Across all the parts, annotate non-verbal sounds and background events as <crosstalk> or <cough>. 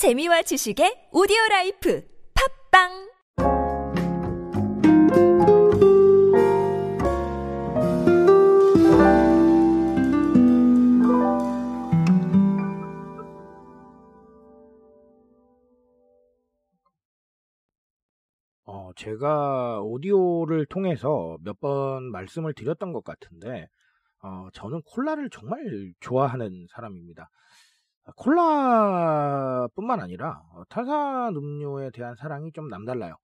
재미와 지식의 오디오 라이프 팟빵 어, 제가 오디오를 통해서 몇 번 말씀을 드렸던 것 같은데, 어, 저는 콜라를 정말 좋아하는 사람입니다. 아, 콜라뿐만 아니라 어, 탄산 음료에 대한 사랑이 좀 남달라요.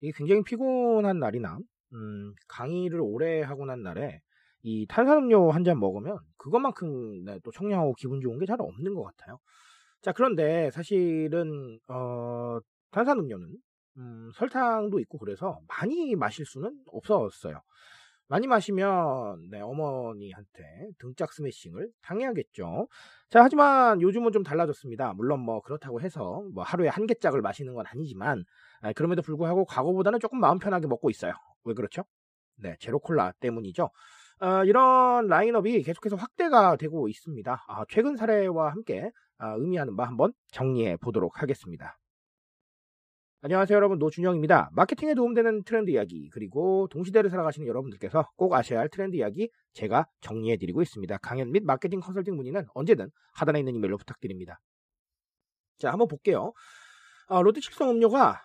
이게 굉장히 피곤한 날이나, 음, 강의를 오래 하고 난 날에 이 탄산음료 한 잔 먹으면 그것만큼 네, 또 청량하고 기분 좋은 게 잘 없는 것 같아요. 자, 그런데 사실은, 어, 탄산음료는 음, 설탕도 있고 그래서 많이 마실 수는 없었어요. 많이 마시면 네, 어머니한테 등짝 스매싱을 당해야겠죠. 자, 하지만 요즘은 좀 달라졌습니다. 물론 뭐 그렇다고 해서 뭐 하루에 한 개짝을 마시는 건 아니지만 아, 그럼에도 불구하고 과거보다는 조금 마음 편하게 먹고 있어요. 왜 그렇죠? 네, 제로콜라 때문이죠. 어, 이런 라인업이 계속해서 확대가 되고 있습니다. 아, 최근 사례와 함께 아, 의미하는 바 한번 정리해 보도록 하겠습니다. 안녕하세요 여러분 노준영입니다. 마케팅에 도움되는 트렌드 이야기 그리고 동시대를 살아가시는 여러분들께서 꼭 아셔야 할 트렌드 이야기 제가 정리해드리고 있습니다. 강연 및 마케팅 컨설팅 문의는 언제든 하단에 있는 이메일로 부탁드립니다. 자 한번 볼게요. 어, 롯데 칠성 음료가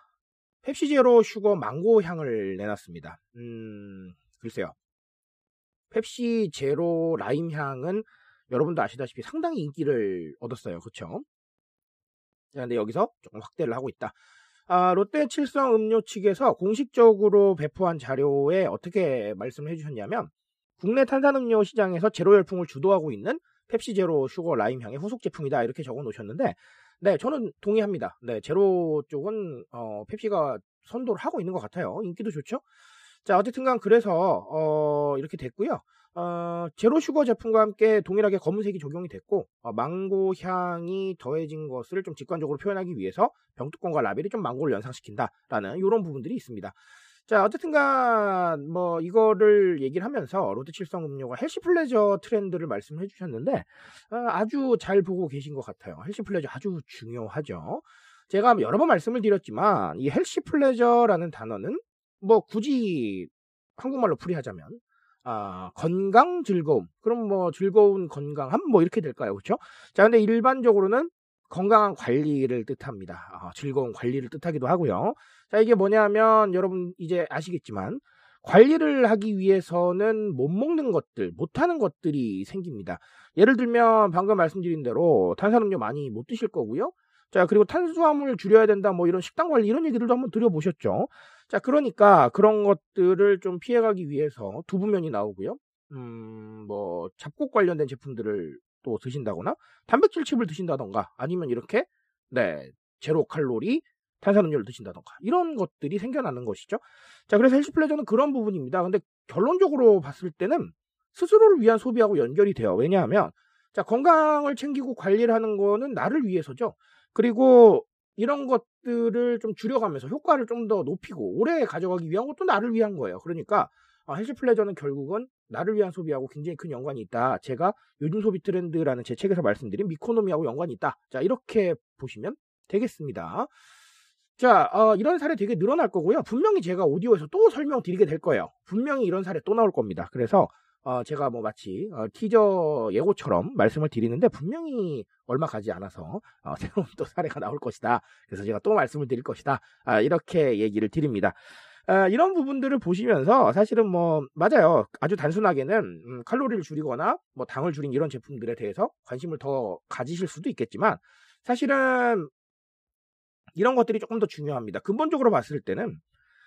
펩시 제로 슈거 망고 향을 내놨습니다. 음 글쎄요. 펩시 제로 라임 향은 여러분도 아시다시피 상당히 인기를 얻었어요. 그렇죠? 그런데 여기서 조금 확대를 하고 있다. 아, 롯데 칠성 음료 측에서 공식적으로 배포한 자료에 어떻게 말씀을 해주셨냐면 국내 탄산음료 시장에서 제로 열풍을 주도하고 있는 펩시 제로 슈거 라임 향의 후속 제품이다 이렇게 적어 놓으셨는데 네 저는 동의합니다. 네 제로 쪽은 어, 펩시가 선도를 하고 있는 것 같아요. 인기도 좋죠. 자 어쨌든간 그래서 어, 이렇게 됐고요. 어, 제로 슈거 제품과 함께 동일하게 검은색이 적용이 됐고 어, 망고 향이 더해진 것을 좀 직관적으로 표현하기 위해서 병뚜껑과 라벨이 좀 망고를 연상시킨다라는 이런 부분들이 있습니다. 자 어쨌든간 뭐 이거를 얘기를 하면서 롯데칠성 음료가 healthy pleasure 트렌드를 말씀해 주셨는데 어, 아주 잘 보고 계신 것 같아요. healthy pleasure 아주 중요하죠. 제가 여러 번 말씀을 드렸지만 이 헬시 플레저라는 단어는 뭐 굳이 한국말로 풀이하자면 아, 건강 즐거움. 그럼 뭐 즐거운 건강함 뭐 이렇게 될까요? 그렇죠? 자, 근데 일반적으로는 건강한 관리를 뜻합니다. 아, 즐거운 관리를 뜻하기도 하고요. 자, 이게 뭐냐면 여러분 이제 아시겠지만 관리를 하기 위해서는 못 먹는 것들, 못 하는 것들이 생깁니다. 예를 들면 방금 말씀드린 대로 탄산음료 많이 못 드실 거고요. 자, 그리고 탄수화물 줄여야 된다, 뭐 이런 식단 관리 이런 얘기들도 한번 드려보셨죠. 자, 그러니까 그런 것들을 좀 피해가기 위해서 두부면이 나오고요. 음, 뭐, 잡곡 관련된 제품들을 또 드신다거나, 단백질 칩을 드신다던가, 아니면 이렇게, 네, 제로 칼로리 탄산음료를 드신다던가, 이런 것들이 생겨나는 것이죠. 자, 그래서 헬스 플레저는 그런 부분입니다. 근데 결론적으로 봤을 때는 스스로를 위한 소비하고 연결이 돼요. 왜냐하면, 자, 건강을 챙기고 관리를 하는 거는 나를 위해서죠. 그리고 이런 것들을 좀 줄여가면서 효과를 좀 더 높이고 오래 가져가기 위한 것도 나를 위한 거예요. 그러니까 아, 헬스 플레저는 결국은 나를 위한 소비하고 굉장히 큰 연관이 있다. 제가 요즘 소비 트렌드라는 제 책에서 말씀드린 미코노미하고 연관이 있다. 자, 이렇게 보시면 되겠습니다. 자, 어, 이런 사례 되게 늘어날 거고요. 분명히 제가 오디오에서 또 설명드리게 될 거예요. 분명히 이런 사례 또 나올 겁니다. 그래서 어, 제가 뭐 마치 어, 티저 예고처럼 말씀을 드리는데 분명히 얼마 가지 않아서 어, <laughs> 새로운 또 사례가 나올 것이다. 그래서 제가 또 말씀을 드릴 것이다. 아, 이렇게 얘기를 드립니다. 아, 이런 부분들을 보시면서 사실은 뭐 맞아요. 아주 단순하게는 음, 칼로리를 줄이거나 뭐 당을 줄인 이런 제품들에 대해서 관심을 더 가지실 수도 있겠지만 사실은 이런 것들이 조금 더 중요합니다. 근본적으로 봤을 때는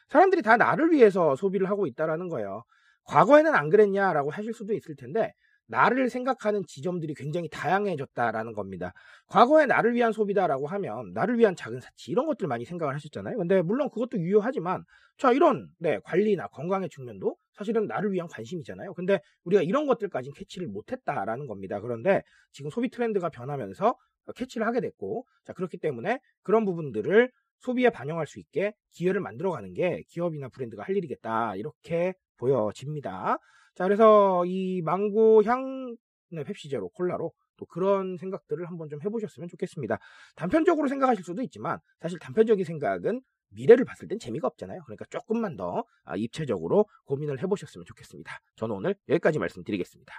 사람들이 다 나를 위해서 소비를 하고 있다라는 거예요. 과거에는 안 그랬냐라고 하실 수도 있을 텐데 나를 생각하는 지점들이 굉장히 다양해졌다라는 겁니다. 과거에 나를 위한 소비다라고 하면 나를 위한 작은 사치 이런 것들 많이 생각을 하셨잖아요. 근데 물론 그것도 유효하지만 자 이런 네 관리나 건강의 측면도 사실은 나를 위한 관심이잖아요. 근데 우리가 이런 것들까지는 캐치를 못했다라는 겁니다. 그런데 지금 소비 트렌드가 변하면서 캐치를 하게 됐고 자 그렇기 때문에 그런 부분들을 소비에 반영할 수 있게 기회를 만들어가는 게 기업이나 브랜드가 할 일이겠다 이렇게 보여집니다. 자, 그래서 이 망고 향 네, 펩시 제로 콜라로 또 그런 생각들을 한번 좀 해보셨으면 좋겠습니다. 단편적으로 생각하실 수도 있지만 사실 단편적인 생각은 미래를 봤을 땐 재미가 없잖아요. 그러니까 조금만 더 아, 입체적으로 고민을 해보셨으면 좋겠습니다. 저는 오늘 여기까지 말씀드리겠습니다.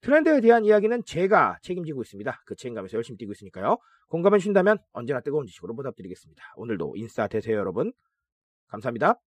트렌드에 대한 이야기는 제가 책임지고 있습니다. 그 책임감에서 열심히 뛰고 있으니까요. 공감해 주신다면 언제나 뜨거운 지식으로 보답드리겠습니다. 오늘도 인싸 되세요 여러분. 감사합니다.